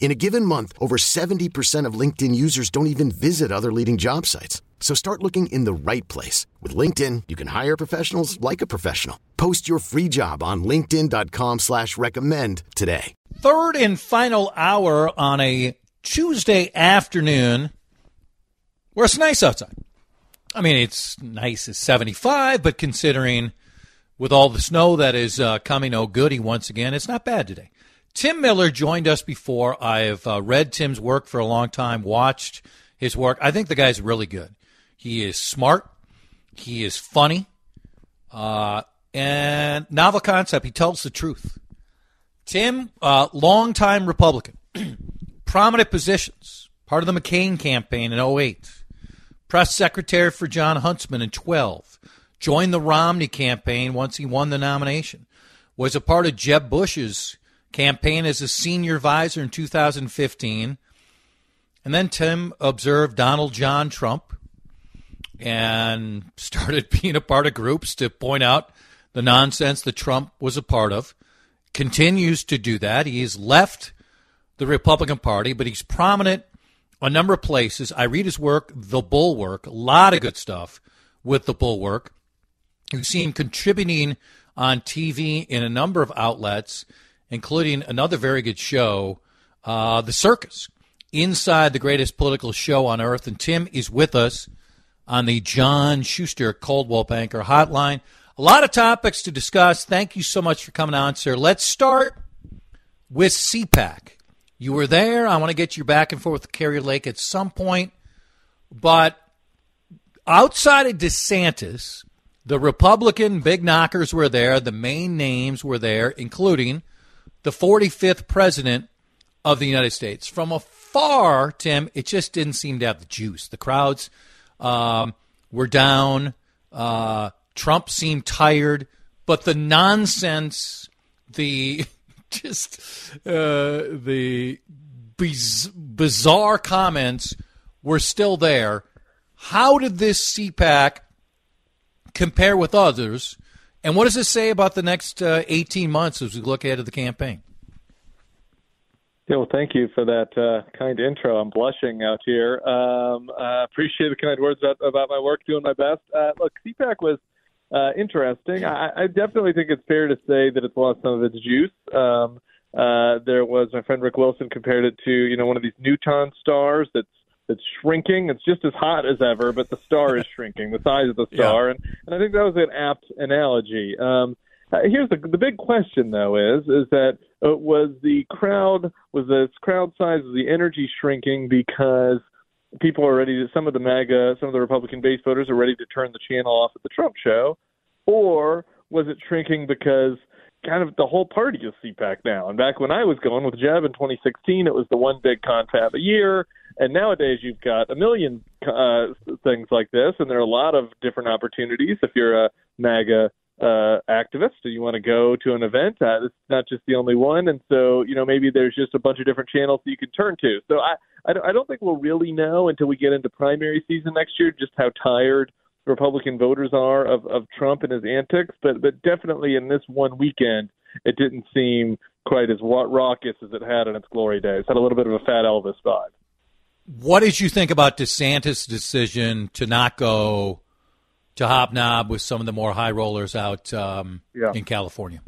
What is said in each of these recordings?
In a given month, over 70% of LinkedIn users don't even visit other leading job sites. So start looking in the right place. With LinkedIn, you can hire professionals like a professional. Post your free job on linkedin.com slash recommend today. Third and final hour on a Tuesday afternoon where it's nice outside. I mean, it's nice as 75, but considering with all the snow that is uh, coming, oh goody, once again, it's not bad today. Tim Miller joined us before. I've uh, read Tim's work for a long time, watched his work. I think the guy's really good. He is smart. He is funny. Uh, and novel concept. He tells the truth. Tim, uh, longtime Republican, prominent positions, part of the McCain campaign in 08, press secretary for Jon Huntsman in 12, joined the Romney campaign once he won the nomination, was a part of Jeb Bush's campaign as a senior advisor in 2015. And then Tim observed Donald John Trump and started being a part of groups to point out the nonsense that Trump was a part of. Continues to do that. He's left the Republican Party, but he's prominent a number of places. I read his work, The Bulwark, a lot of good stuff with The Bulwark. You see him contributing on TV in a number of outlets including another very good show, uh, The Circus, inside the greatest political show on earth. And Tim is with us on the John Schuster Coldwell Banker Hotline. A lot of topics to discuss. Thank you so much for coming on, sir. Let's start with CPAC. You were there. I want to get you back and forth with Kari Lake at some point. But outside of DeSantis, the Republican big knockers were there. The main names were there, including the 45th president of the United States. From afar, Tim, it just didn't seem to have the juice. The crowds um, were down. Uh, Trump seemed tired, but the nonsense, the just uh, the biz- bizarre comments were still there. How did this CPAC compare with others? And what does this say about the next uh, 18 months as we look ahead to the campaign? Yeah, well, thank you for that uh, kind intro. I'm blushing out here. Um, uh, appreciate the kind words about, about my work, doing my best. Uh, look, CPAC was uh, interesting. I, I definitely think it's fair to say that it's lost some of its juice. Um, uh, there was my friend Rick Wilson compared it to you know one of these neutron stars that's that's shrinking. It's just as hot as ever, but the star is shrinking, the size of the star, yeah. and and I think that was an apt analogy. Um, uh, here's the the big question though is is that uh, was the crowd was the crowd size was the energy shrinking because people are ready to some of the MAGA some of the Republican base voters are ready to turn the channel off at the Trump show, or was it shrinking because kind of the whole party is CPAC now. And back when I was going with Jeb in 2016, it was the one big confab a year. And nowadays, you've got a million uh, things like this, and there are a lot of different opportunities. If you're a MAGA uh, activist and you want to go to an event, uh, it's not just the only one. And so, you know, maybe there's just a bunch of different channels that you can turn to. So I, I don't think we'll really know until we get into primary season next year just how tired Republican voters are of, of Trump and his antics. But but definitely in this one weekend, it didn't seem quite as raucous as it had in its glory days. Had a little bit of a Fat Elvis vibe. What did you think about DeSantis' decision to not go to hobnob with some of the more high rollers out um, yeah. in California?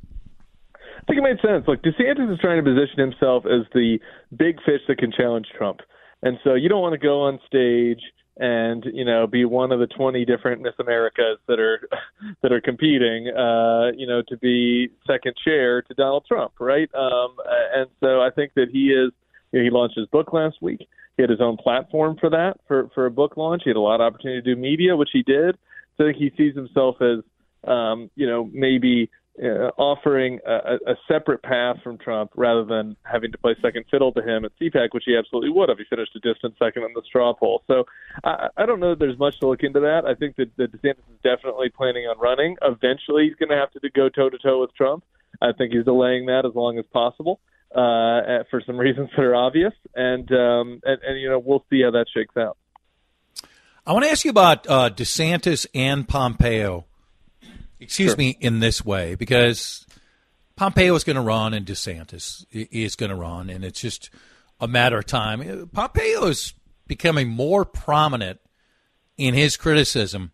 I think it made sense. Look, DeSantis is trying to position himself as the big fish that can challenge Trump. And so you don't want to go on stage and you know be one of the 20 different Miss Americas that are that are competing uh you know to be second chair to Donald Trump right um and so I think that he is you know, he launched his book last week he had his own platform for that for for a book launch he had a lot of opportunity to do media which he did so I think he sees himself as um you know maybe uh, offering a, a separate path from Trump rather than having to play second fiddle to him at CPAC, which he absolutely would have. He finished a distant second in the straw poll. So I, I don't know that there's much to look into that. I think that, that DeSantis is definitely planning on running. Eventually, he's going to have to go toe to toe with Trump. I think he's delaying that as long as possible uh, for some reasons that are obvious, and, um, and and you know we'll see how that shakes out. I want to ask you about uh, DeSantis and Pompeo excuse sure. me, in this way because Pompeo is going to run and DeSantis is going to run, and it's just a matter of time. Pompeo is becoming more prominent in his criticism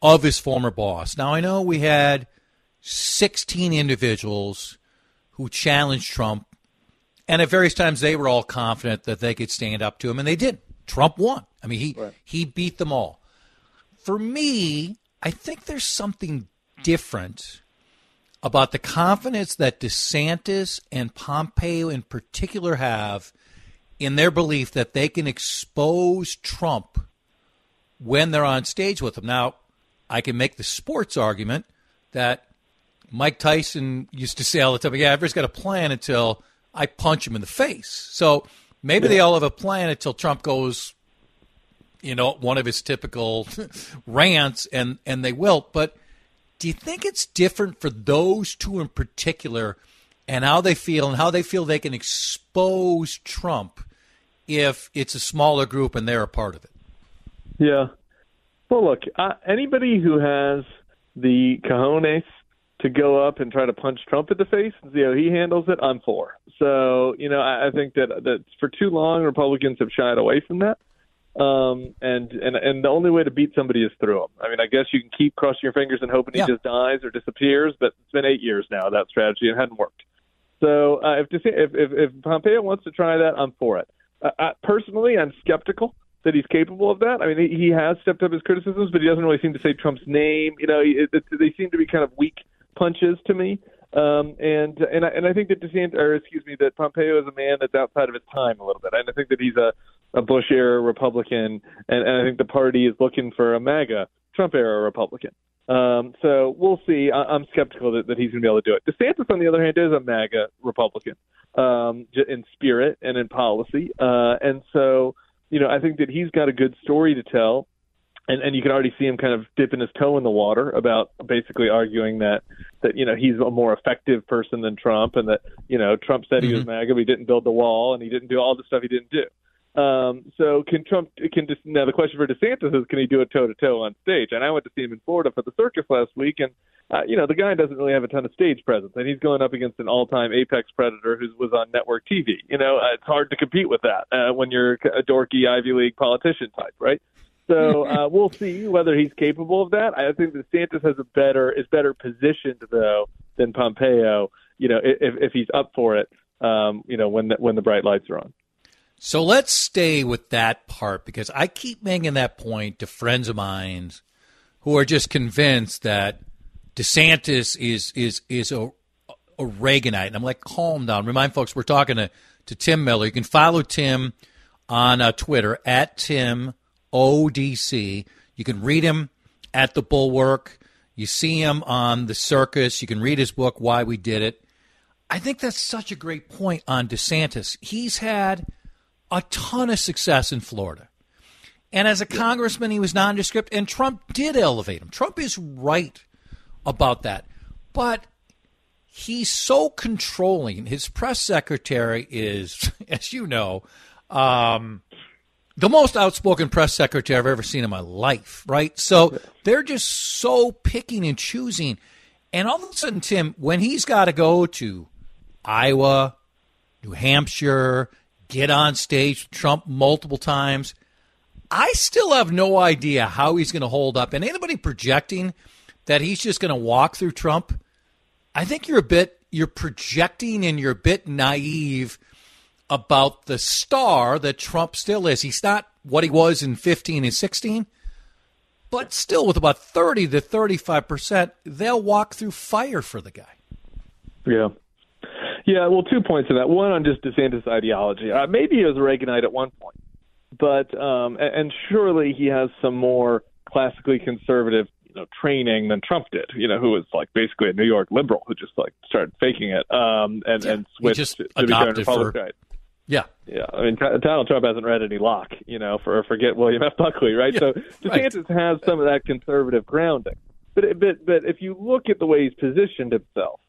of his former boss. Now, I know we had 16 individuals who challenged Trump, and at various times they were all confident that they could stand up to him, and they did. Trump won. I mean, he right. he beat them all. For me, I think there's something different about the confidence that DeSantis and Pompeo in particular have in their belief that they can expose Trump when they're on stage with him. Now, I can make the sports argument that Mike Tyson used to say all the time, yeah, everybody's got a plan until I punch him in the face. So maybe yeah. they all have a plan until Trump goes you know, one of his typical rants, and and they will. But do you think it's different for those two in particular, and how they feel, and how they feel they can expose Trump if it's a smaller group and they're a part of it? Yeah. Well, look, uh, anybody who has the cojones to go up and try to punch Trump in the face and see how he handles it, I'm for. So, you know, I, I think that that for too long Republicans have shied away from that. Um, and and and the only way to beat somebody is through them. I mean, I guess you can keep crossing your fingers and hoping yeah. he just dies or disappears, but it's been eight years now that strategy and it hadn't worked. So uh, if, if if if Pompeo wants to try that, I'm for it. Uh, I, personally, I'm skeptical that he's capable of that. I mean, he, he has stepped up his criticisms, but he doesn't really seem to say Trump's name. You know, it, it, they seem to be kind of weak punches to me. Um, and and I, and I think that DeSantis, or excuse me, that Pompeo is a man that's outside of his time a little bit. And I think that he's a a Bush era Republican, and, and I think the party is looking for a MAGA Trump era Republican. Um, so we'll see. I, I'm skeptical that, that he's going to be able to do it. DeSantis, on the other hand, is a MAGA Republican um, in spirit and in policy, uh, and so you know I think that he's got a good story to tell and and you can already see him kind of dipping his toe in the water about basically arguing that that you know he's a more effective person than Trump, and that you know Trump said mm-hmm. he was mm-hmm. MAGA, but he didn't build the wall, and he didn't do all the stuff he didn't do. Um, so can Trump can just now the question for DeSantis is can he do a toe to toe on stage? And I went to see him in Florida for the circus last week, and uh, you know the guy doesn't really have a ton of stage presence, and he's going up against an all-time apex predator who was on network TV. You know, uh, it's hard to compete with that uh, when you're a dorky Ivy League politician type, right? So uh, we'll see whether he's capable of that. I think DeSantis has a better is better positioned though than Pompeo. You know, if if he's up for it, um, you know, when the, when the bright lights are on. So let's stay with that part because I keep making that point to friends of mine who are just convinced that DeSantis is is is a, a Reaganite. And I'm like, calm down. Remind folks, we're talking to, to Tim Miller. You can follow Tim on uh, Twitter at Tim ODC. You can read him at the Bulwark. You see him on the circus. You can read his book, Why We Did It. I think that's such a great point on DeSantis. He's had a ton of success in Florida. And as a congressman, he was nondescript, and Trump did elevate him. Trump is right about that. But he's so controlling. His press secretary is, as you know, um, the most outspoken press secretary I've ever seen in my life, right? So they're just so picking and choosing. And all of a sudden, Tim, when he's got to go to Iowa, New Hampshire, get on stage with Trump multiple times, I still have no idea how he's going to hold up. And anybody projecting that he's just going to walk through Trump, I think you're a bit, you're projecting and you're a bit naive about the star that Trump still is. He's not what he was in 15 and 16, but still with about 30 to 35%, they'll walk through fire for the guy. Yeah. Yeah, well, two points to that. One on just DeSantis' ideology. Uh, maybe he was a Reaganite at one point, but um, and, surely he has some more classically conservative you know, training than Trump did. You know, who was like basically a New York liberal who just like started faking it um, and yeah, and switched to, to become Republican. Yeah, yeah. I mean, Donald Trump hasn't read any Locke, you know, for forget William F. Buckley, right? Yeah, so DeSantis right. has some of that conservative grounding, but but but if you look at the way he's positioned himself,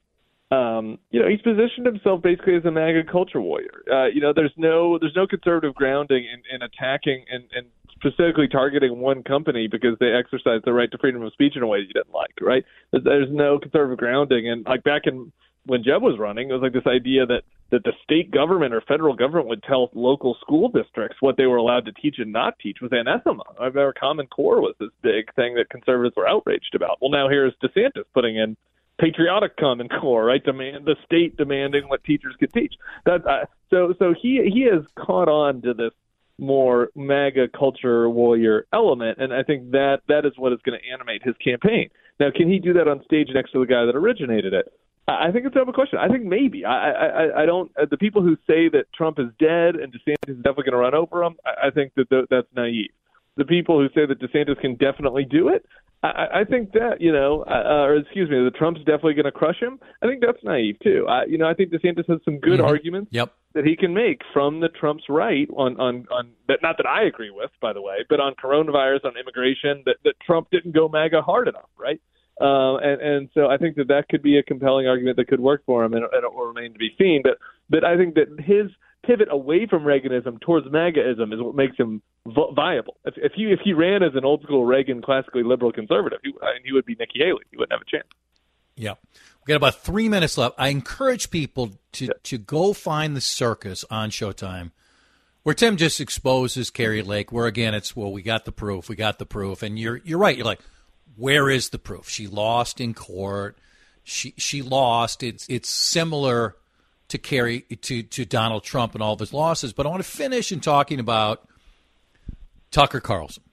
um, you know, he's positioned himself basically as a MAGA culture warrior. Uh, you know, there's no there's no conservative grounding in, in attacking and, and specifically targeting one company because they exercise the right to freedom of speech in a way that you didn't like, right? There's no conservative grounding, and like back in when Jeb was running, it was like this idea that that the state government or federal government would tell local school districts what they were allowed to teach and not teach was anathema. I Common Core was this big thing that conservatives were outraged about. Well, now here's DeSantis putting in patriotic Common Core, right? Demand the state demanding what teachers could teach. That uh, so so he he has caught on to this more MAGA culture warrior element, and I think that that is what is going to animate his campaign. Now, can he do that on stage next to the guy that originated it? I think it's a tough question. I think maybe. I I, I don't. Uh, the people who say that Trump is dead and DeSantis is definitely going to run over him, I, I think that th- that's naive. The people who say that DeSantis can definitely do it, I, I think that you know, uh, or excuse me, that Trump's definitely going to crush him. I think that's naive too. I, you know, I think DeSantis has some good Mhm. arguments Yep. that he can make from the Trump's right on on on that. Not that I agree with, by the way, but on coronavirus, on immigration, that that Trump didn't go MAGA hard enough, right? Uh, and and so I think that that could be a compelling argument that could work for him, and, and it will remain to be seen. But but I think that his pivot away from Reaganism towards MAGAism is what makes him vi- viable. If, if he if he ran as an old school Reagan, classically liberal conservative, he, I mean, he would be Nikki Haley. He wouldn't have a chance. Yeah. We got about three minutes left. I encourage people to, to go find the circus on Showtime where Tim just exposes Kari Lake, where again it's well, we got the proof, we got the proof, and you're you're right. You're like, where is the proof? She lost in court. She she lost. It's it's similar to Kari to to Donald Trump and all of his losses. But I want to finish in talking about Tucker Carlson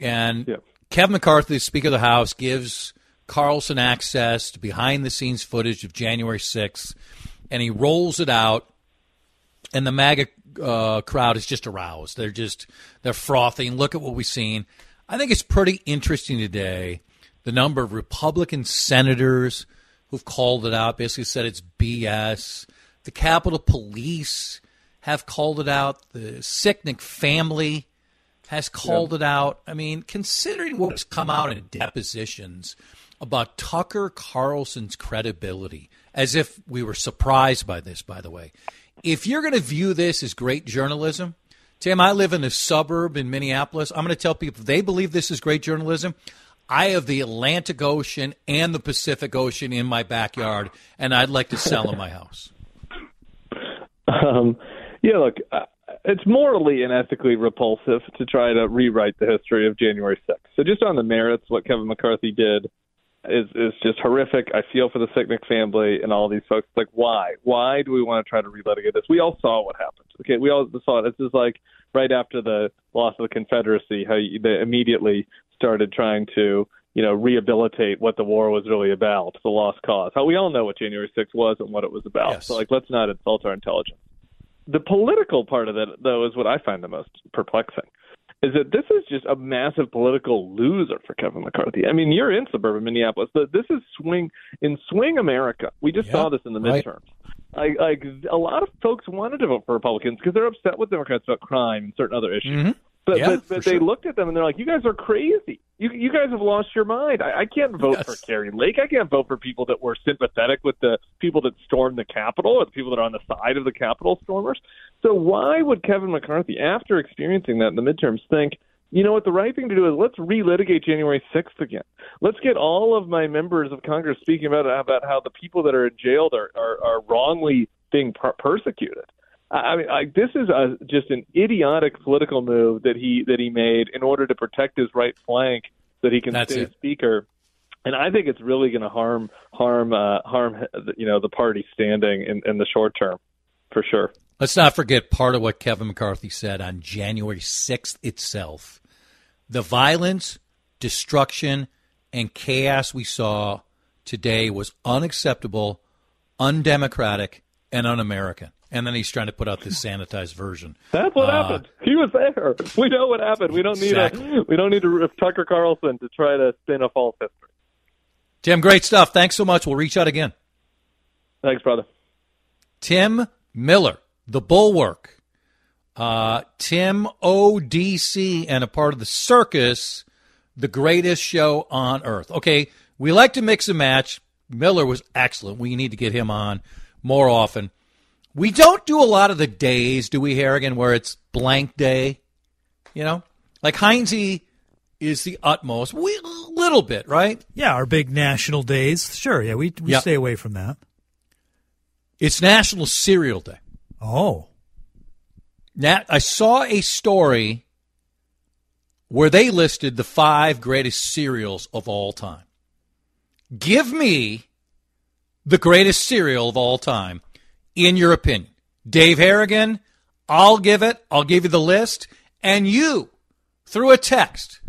and. Kevin McCarthy, the Speaker of the House, gives Carlson access to behind the scenes footage of January 6th, and he rolls it out, and the MAGA uh, crowd is just aroused. They're just they're frothing. Look at what we've seen. I think it's pretty interesting today the number of Republican senators who've called it out, basically said it's BS. The Capitol Police have called it out. The Sicknick family has called it out. I mean, considering what's come out in depositions about Tucker Carlson's credibility, as if we were surprised by this, by the way. If you're going to view this as great journalism, Tim, I live in a suburb in Minneapolis. I'm going to tell people they believe this is great journalism, I have the Atlantic Ocean and the Pacific Ocean in my backyard, and I'd like to sell them my house. Um, yeah, look, uh, it's morally and ethically repulsive to try to rewrite the history of January 6th. So, just on the merits, what Kevin McCarthy did is is just horrific. I feel for the Sicknick family and all these folks. Like, why? Why do we want to try to relitigate this? We all saw what happened. Okay, we all saw it. This is like right after the loss of the Confederacy, how you, they immediately started trying to you know rehabilitate what the war was really about, the lost cause. How we all know what January 6th was and what it was about. Yes. So, like, let's not insult our intelligence. The political part of it, though, is what I find the most perplexing. Is that this is just a massive political loser for Kevin McCarthy? I mean, you're in suburban Minneapolis. but This is swing in swing America. We just Yeah, saw this in the right. midterms. Like, like a lot of folks wanted to vote for Republicans because they're upset with Democrats about crime and certain other issues. Mhm. But, Yeah, but, but they sure. looked at them and they're like, "You guys are crazy. You you guys have lost your mind. I, I can't vote Yes. for Kari Lake. I can't vote for people that were sympathetic with the people that stormed the Capitol or the people that are on the side of the Capitol stormers. So why would Kevin McCarthy, after experiencing that in the midterms, think, you know what, the right thing to do is let's relitigate January 6th again. Let's get all of my members of Congress speaking about about how the people that are in jail are are, are wrongly being per- persecuted. I I mean, I, this is a, just an idiotic political move that he that he made in order to protect his right flank, so that he can That's stay it. speaker. And I think it's really going to harm harm uh, harm you know the party standing in, in the short term, for sure. Let's not forget part of what Kevin McCarthy said on January 6th itself. The violence, destruction, and chaos we saw today was unacceptable, undemocratic, and un American. And then he's trying to put out this sanitized version. That's what uh, happened. He was there. We know what happened. We don't need exactly. a we don't need a Tucker Carlson to try to spin a false history. Tim, great stuff. Thanks so much. We'll reach out again. Thanks, brother. Tim Miller, the Bulwark. Uh, Tim ODC and a part of the circus, the greatest show on earth. Okay, we like to mix and match. Miller was excellent. We need to get him on more often. We don't do a lot of the days, do we, Harrigan, where it's blank day? You know, like Heinze is the utmost. We a little bit, right? Yeah, our big national days. Sure, yeah, we we yep. stay away from that. It's National Cereal Day. Oh. Now, I saw a story where they listed the five greatest cereals of all time. Give me the greatest cereal of all time, in your opinion. Dave Harrigan, I'll give it. I'll give you the list. And you, through a text,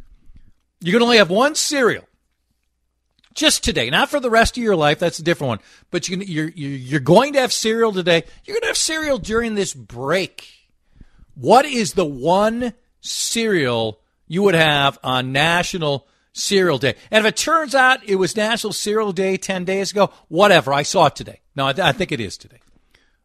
you can only have one cereal just today, not for the rest of your life. That's a different one. But you, you're you're going to have cereal today. You're going to have cereal during this break. What is the one cereal you would have on National Cereal Day? And if it turns out it was National Cereal Day ten days ago, whatever. I saw it today. No, I, I think it is today.